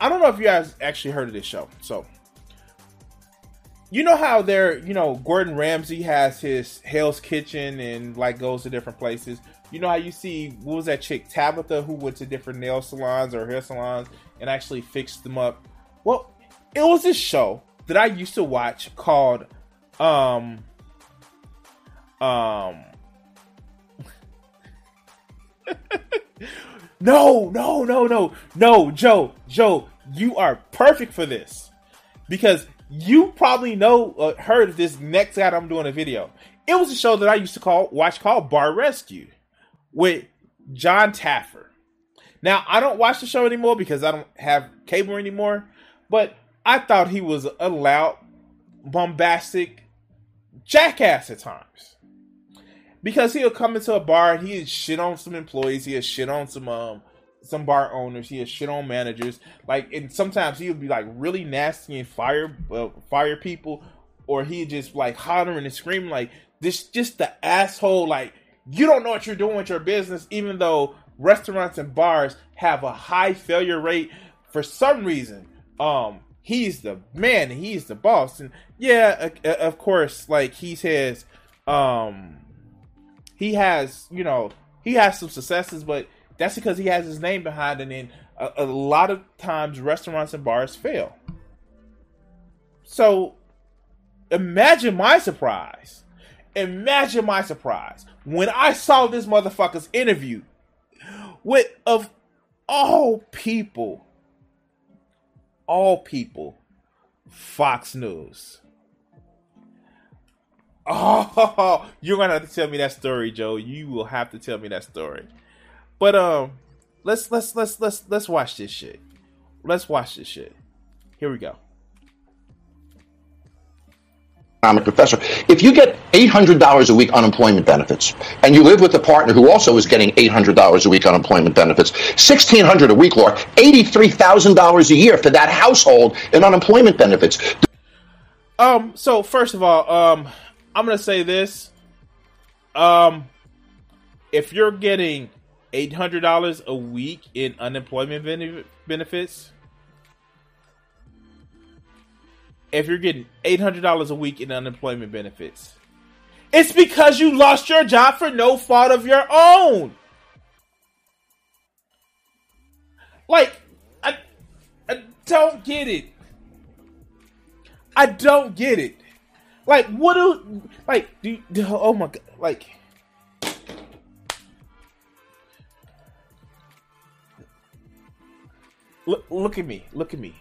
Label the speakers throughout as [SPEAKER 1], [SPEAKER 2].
[SPEAKER 1] I don't know if you guys actually heard of this show. So, you know how there, you know, Gordon Ramsay has his Hell's Kitchen and like goes to different places. You know how you see what was that chick Tabitha who went to different nail salons or hair salons and actually fixed them up. Well, it was this show that I used to watch called um um No, no, no, no, no, Joe, Joe, you are perfect for this because you probably know uh, heard of this next guy I'm doing a video. It was a show that I used to call watch called Bar Rescue with John Taffer. Now I don't watch the show anymore because I don't have cable anymore, but I thought he was a loud, bombastic jackass at times because he'll come into a bar and he'd shit on some employees, he'd shit on some um some bar owners, he'd shit on managers, like and sometimes he'll be like really nasty and fire uh, fire people, or he'd just like hollering and screaming like this, just the asshole like you don't know what you're doing with your business, even though restaurants and bars have a high failure rate for some reason. Um, he's the man, he's the boss, and yeah, of course, like he says, um he has, you know, he has some successes, but that's because he has his name behind it. And a, a lot of times, restaurants and bars fail. So, imagine my surprise. Imagine my surprise when I saw this motherfucker's interview with, of all people, all people, Fox News. Oh, you're gonna have to tell me that story, Joe. You will have to tell me that story. But um, let's let's let's let's let's watch this shit. Let's watch this shit. Here we go.
[SPEAKER 2] economic professor. If you get $800 a week unemployment benefits and you live with a partner who also is getting $800 a week unemployment benefits, $1,600 a week, Laura, $83,000 a year for that household in unemployment benefits.
[SPEAKER 1] Um, so first of all, um, I'm gonna say this. Um, if you're getting eight hundred dollars a week in unemployment benefits, if you're getting eight hundred dollars a week in unemployment benefits, it's because you lost your job for no fault of your own. Like, I, I don't get it. I don't get it. Like, what do like? Do, do oh my god! Like, look, look at me! Look at me!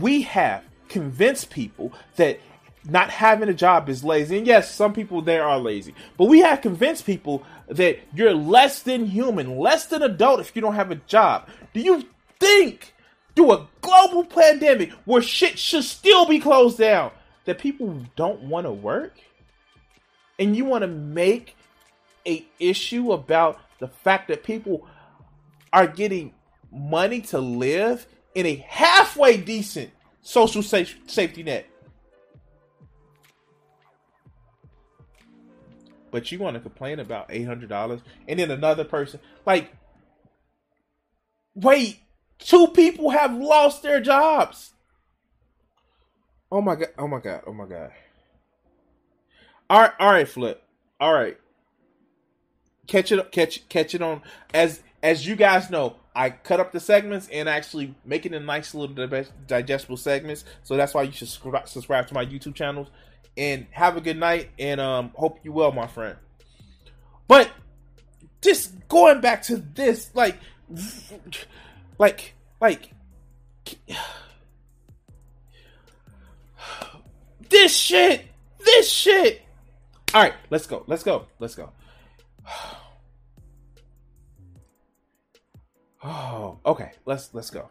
[SPEAKER 1] We have convinced people that not having a job is lazy. And yes, some people there are lazy. But we have convinced people that you're less than human, less than adult if you don't have a job. Do you think through a global pandemic where shit should still be closed down that people don't want to work? And you want to make a issue about the fact that people are getting money to live in a halfway decent social safe, safety net. But you want to complain about $800 and then another person like wait two people have lost their jobs Oh my god! Oh my god! Oh my god! All right, all right, flip. All right, catch it, catch, catch it on. As as you guys know, I cut up the segments and actually make it in nice little digestible segments. So that's why you should subscribe to my YouTube channels. And have a good night and um, hope you well, my friend. But just going back to this, like, like, like, this shit, this shit. All right, let's go, let's go, let's go. Oh, okay. Let's let's go.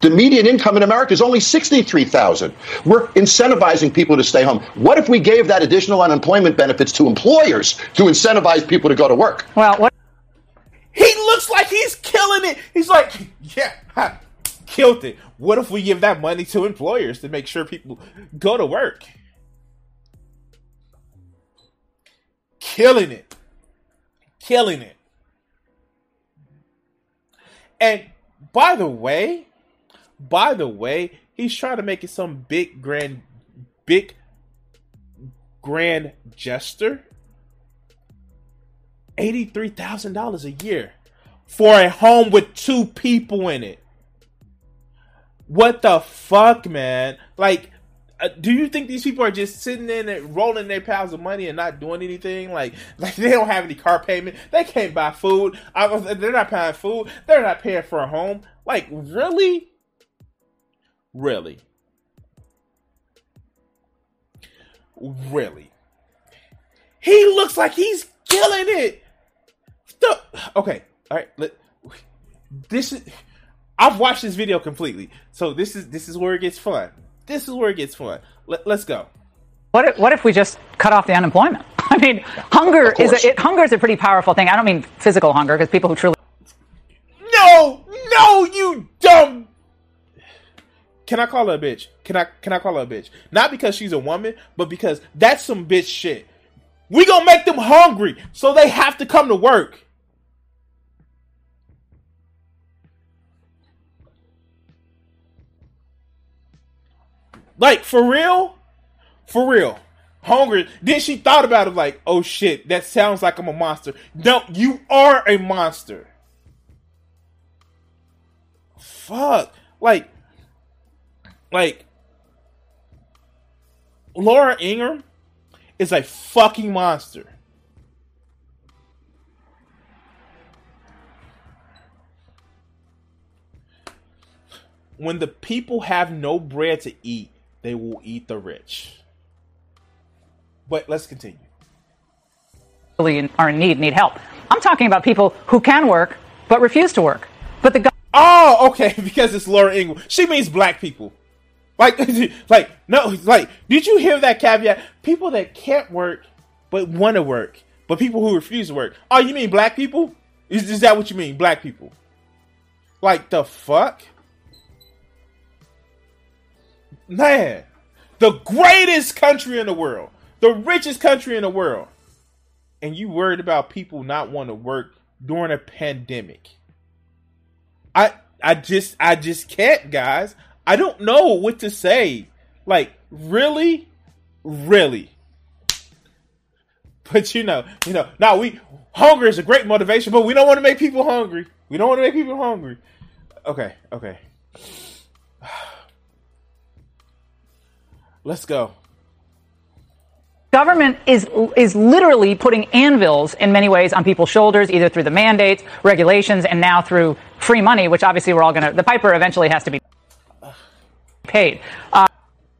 [SPEAKER 2] The median income in America is only 63,000. We're incentivizing people to stay home. What if we gave that additional unemployment benefits to employers to incentivize people to go to work?
[SPEAKER 3] Well, what
[SPEAKER 1] He looks like he's killing it. He's like, yeah, ha, killed it. What if we give that money to employers to make sure people go to work? Killing it. Killing it. And by the way, by the way, he's trying to make it some big grand big grand gesture. $83,000 a year for a home with two people in it. What the fuck, man? Like uh, do you think these people are just sitting in and rolling their piles of money and not doing anything? Like, like they don't have any car payment. They can't buy food. I was, they're not paying food. They're not paying for a home. Like, really? Really? Really? He looks like he's killing it. The, okay, all right. Let, this is. I've watched this video completely, so this is this is where it gets fun this is where it gets fun. Let, us go.
[SPEAKER 3] What if, what if we just cut off the unemployment? I mean, hunger is a, it, hunger is a pretty powerful thing. I don't mean physical hunger because people who truly.
[SPEAKER 1] No, no, you dumb. Can I call her a bitch? Can I can I call her a bitch? Not because she's a woman, but because that's some bitch shit. We gonna make them hungry, so they have to come to work. Like for real, for real. Hungry. Then she thought about it like, oh shit, that sounds like I'm a monster. No, you are a monster. Fuck. Like, like, Laura Ingraham is a fucking monster. When the people have no bread to eat, they will eat the rich. But let's continue.
[SPEAKER 3] Really are in need, need help. I'm talking about people who can work but refuse to work. But the
[SPEAKER 1] oh, okay, because it's Laura Ingraham. She means black people. Like, like no, like, did you hear that caveat? People that can't work but want to work, but people who refuse to work. Oh, you mean black people? Is, is that what you mean, black people? Like the fuck? Man, the greatest country in the world, the richest country in the world, and you worried about people not want to work during a pandemic. I I just I just can't, guys. I don't know what to say. Like, really? Really? But you know, you know, now we hunger is a great motivation, but we don't want to make people hungry. We don't want to make people hungry. Okay, okay. Let's go.
[SPEAKER 3] Government is is literally putting anvils in many ways on people's shoulders, either through the mandates, regulations, and now through free money, which obviously we're all going to. The piper eventually has to be paid. Uh,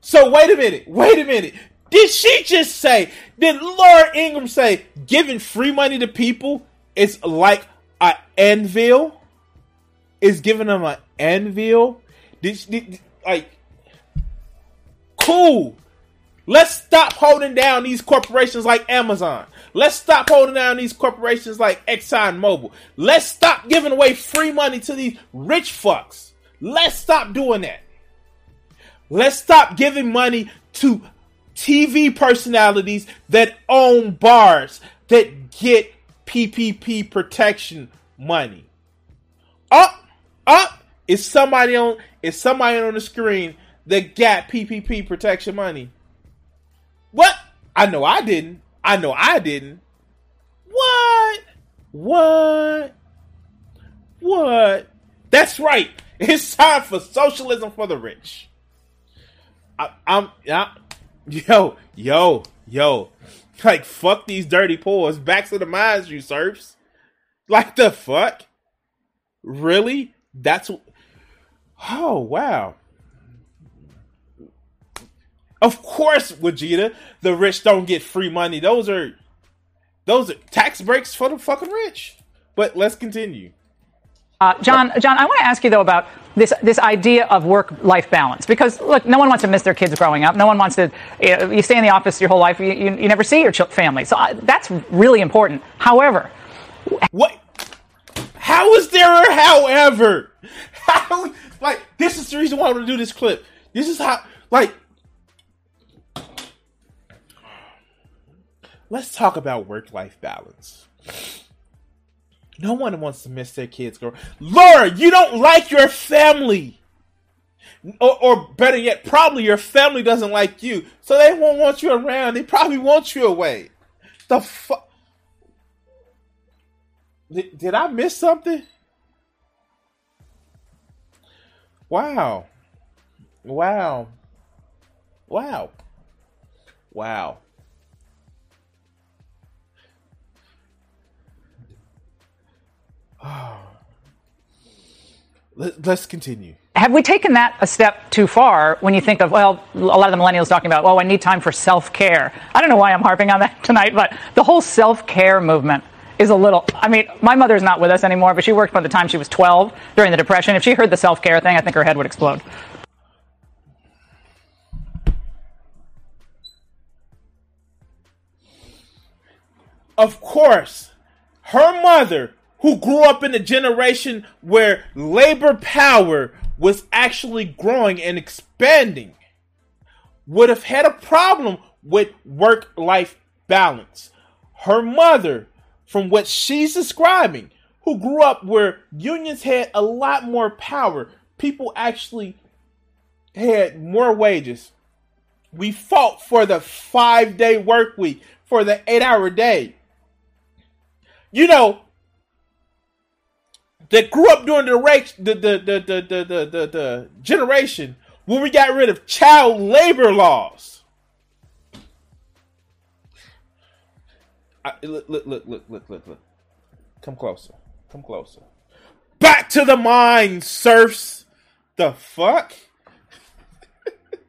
[SPEAKER 1] so wait a minute. Wait a minute. Did she just say? Did Laura Ingraham say giving free money to people is like an anvil? Is giving them an anvil? Did, did like? Cool. Let's stop holding down these corporations like Amazon. Let's stop holding down these corporations like Exxon Mobil. Let's stop giving away free money to these rich fucks. Let's stop doing that. Let's stop giving money to TV personalities that own bars that get PPP protection money. Up, up is somebody on is somebody on the screen that got PPP protection money. What? I know I didn't. I know I didn't. What? What? What? That's right. It's time for socialism for the rich. I, I'm, I, yo, yo, yo. Like, fuck these dirty pores. Back to the mines, you serfs. Like, the fuck? Really? That's. Oh, wow. Of course, Vegeta, the rich don't get free money. Those are those are tax breaks for the fucking rich. But let's continue.
[SPEAKER 3] Uh, John, John, I want to ask you though about this this idea of work life balance because look, no one wants to miss their kids growing up. No one wants to. You stay in the office your whole life. You, you, you never see your family, so I, that's really important. However,
[SPEAKER 1] what? How is there a however? How like this is the reason why I want to do this clip. This is how like let's talk about work life balance. No one wants to miss their kids grow. Laura, you don't like your family. Or, or, better yet, probably your family doesn't like you. So they won't want you around. They probably want you away. The fuck? Did, did I miss something? Wow. Wow. Wow. Wow. Let's continue.
[SPEAKER 3] Have we taken that a step too far when you think of, well, a lot of the millennials talking about, oh, I need time for self care? I don't know why I'm harping on that tonight, but the whole self care movement is a little. I mean, my mother's not with us anymore, but she worked by the time she was 12 during the Depression. If she heard the self care thing, I think her head would explode.
[SPEAKER 1] Of course, her mother who grew up in a generation where labor power was actually growing and expanding would have had a problem with work life balance. Her mother, from what she's describing, who grew up where unions had a lot more power, people actually had more wages. We fought for the five day work week, for the eight hour day. You know, that grew up during the the the the the the, the, the, the generation when we got rid of child labor laws. I, look, look, look, look, look, look. Come closer. Come closer. Back to the mine, serfs. The fuck?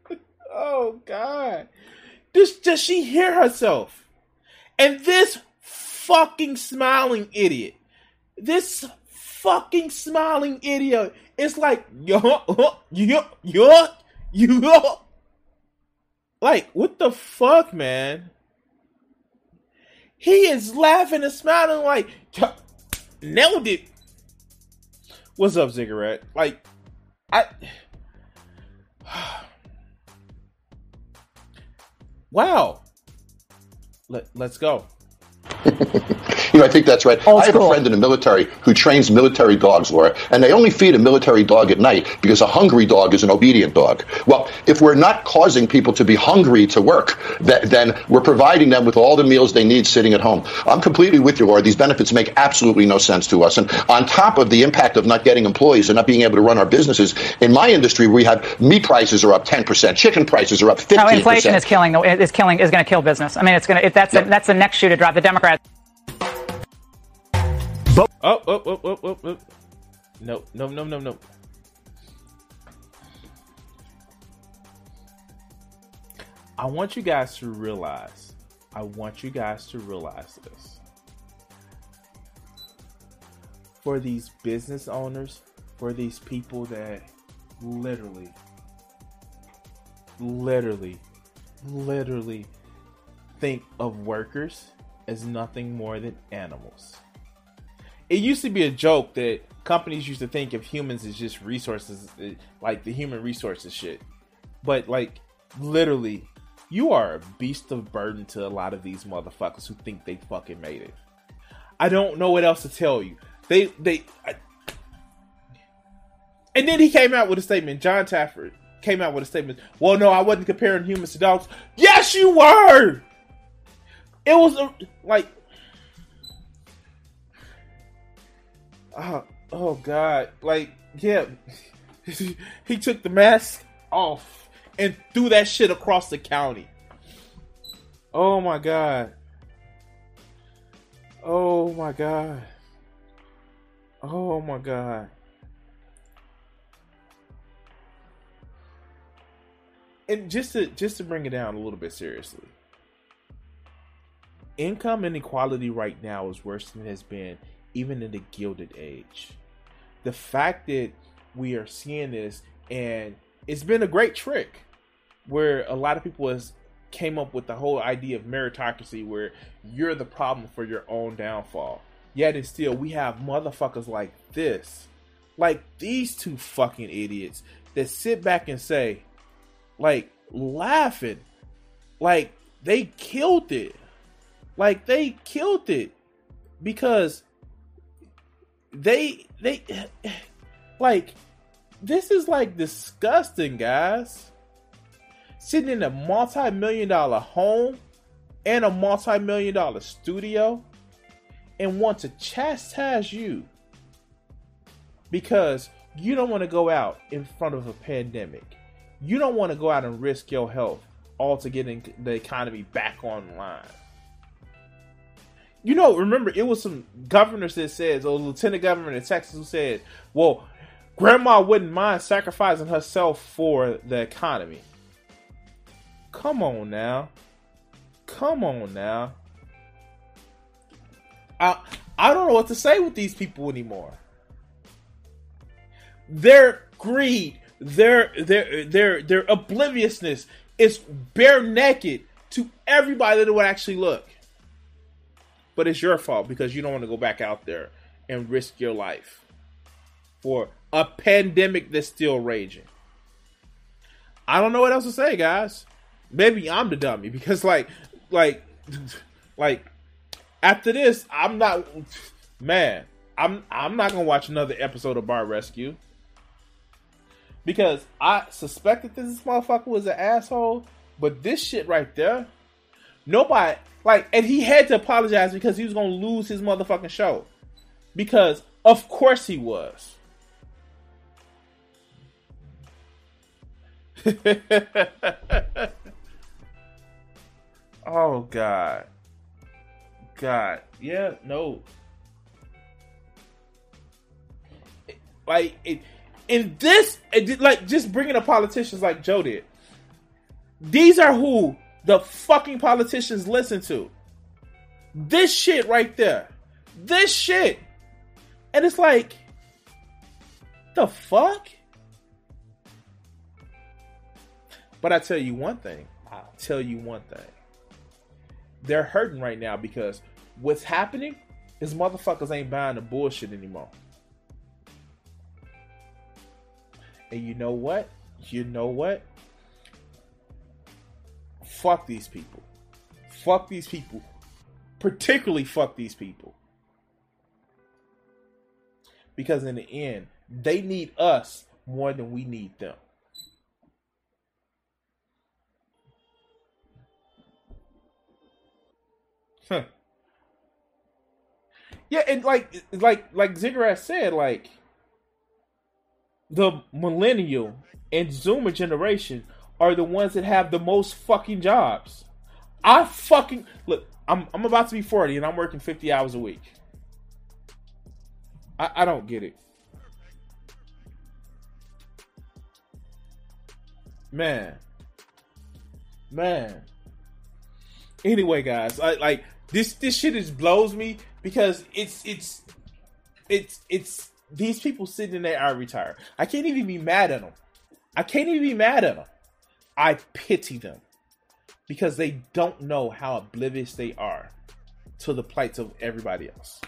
[SPEAKER 1] oh God. This does she hear herself? And this fucking smiling idiot. This fucking smiling idiot. It's like yo yo yo yo. Like what the fuck, man? He is laughing and smiling like nailed it. What's up, cigarette? Like I. wow. Let, let's go.
[SPEAKER 2] You know, I think that's right. Old I have school. a friend in the military who trains military dogs, Laura, and they only feed a military dog at night because a hungry dog is an obedient dog. Well, if we're not causing people to be hungry to work, then we're providing them with all the meals they need sitting at home. I'm completely with you, Laura. These benefits make absolutely no sense to us. And on top of the impact of not getting employees and not being able to run our businesses, in my industry, we have meat prices are up 10%, chicken prices are up 15%.
[SPEAKER 3] No, inflation is killing, is killing, is going to kill business. I mean, it's going to, that's, yep. a, that's the next shoe to drop. The Democrats.
[SPEAKER 1] But oh, oh, oh, oh, oh, oh. No, no, no, no, no. I want you guys to realize, I want you guys to realize this. For these business owners, for these people that literally, literally, literally think of workers as nothing more than animals it used to be a joke that companies used to think of humans as just resources, like the human resources shit. But like literally, you are a beast of burden to a lot of these motherfuckers who think they fucking made it. I don't know what else to tell you. They they. I... and then he came out with a statement. John Taffer came out with a statement. Well, no, I wasn't comparing humans to dogs. Yes, you were. It was a, like oh, oh god, like Yeah, he took the mask off and threw that shit across the county. Oh my god. Oh my god. Oh my god. And just to just to bring it down a little bit seriously. Income inequality right now is worse than it has been even in the gilded age. The fact that we are seeing this and it's been a great trick where a lot of people has came up with the whole idea of meritocracy where you're the problem for your own downfall. Yet and still we have motherfuckers like this. Like these two fucking idiots that sit back and say, like laughing, like they killed it. Like they killed it because they they like this is like disgusting, guys. Sitting in a multi-million dollar home and a multi-million dollar studio and want to chastise you because you don't want to go out in front of a pandemic. You don't want to go out and risk your health all to getting the economy back online. You know, remember it was some governors that said, or lieutenant governor in Texas who said, "Well, grandma wouldn't mind sacrificing herself for the economy." Come on now, come on now. I I don't know what to say with these people anymore. Their greed, their their their their obliviousness is bare naked to everybody that would actually look but it's your fault because you don't want to go back out there and risk your life for a pandemic that's still raging. I don't know what else to say, guys. Maybe I'm the dummy because, like, like, like, after this, I'm not, man. I'm I'm not gonna watch another episode of Bar Rescue because I suspected this motherfucker was an asshole, but this shit right there, nobody like, and he had to apologize because he was gonna lose his motherfucking show. Because of course he was. oh God. God. Yeah, no. Like it, in this, it, like just bringing up politicians like Joe did. These are who the fucking politicians listen to. This shit right there. This shit. And it's like, the fuck? But I tell you one thing. I'll tell you one thing. They're hurting right now because what's happening is motherfuckers ain't buying the bullshit anymore. And you know what? You know what? Fuck these people. Fuck these people. Particularly fuck these people. Because in the end, they need us more than we need them. Huh. Yeah, and like like like Ziggurat said, like the millennial and Zoomer generation are the ones that have the most fucking jobs. I fucking look. I'm I'm about to be 40 and I'm working 50 hours a week. I, I don't get it. Man. Man. Anyway, guys, I like this this shit just blows me because it's it's it's it's these people sitting in there I retire. I can't even be mad at them. I can't even be mad at them. I pity them because they don't know how oblivious they are to the plights of everybody else.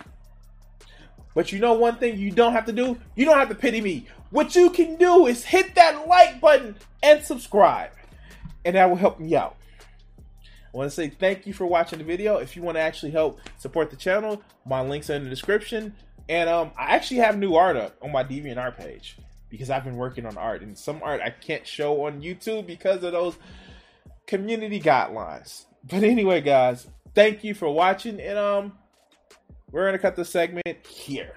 [SPEAKER 1] But you know one thing you don't have to do? You don't have to pity me. What you can do is hit that like button and subscribe. And that will help me out. I want to say thank you for watching the video. If you want to actually help support the channel, my links are in the description. And um, I actually have new art up on my DeviantArt page because I've been working on art and some art I can't show on YouTube because of those community guidelines. But anyway, guys, thank you for watching and um we're gonna cut the segment here.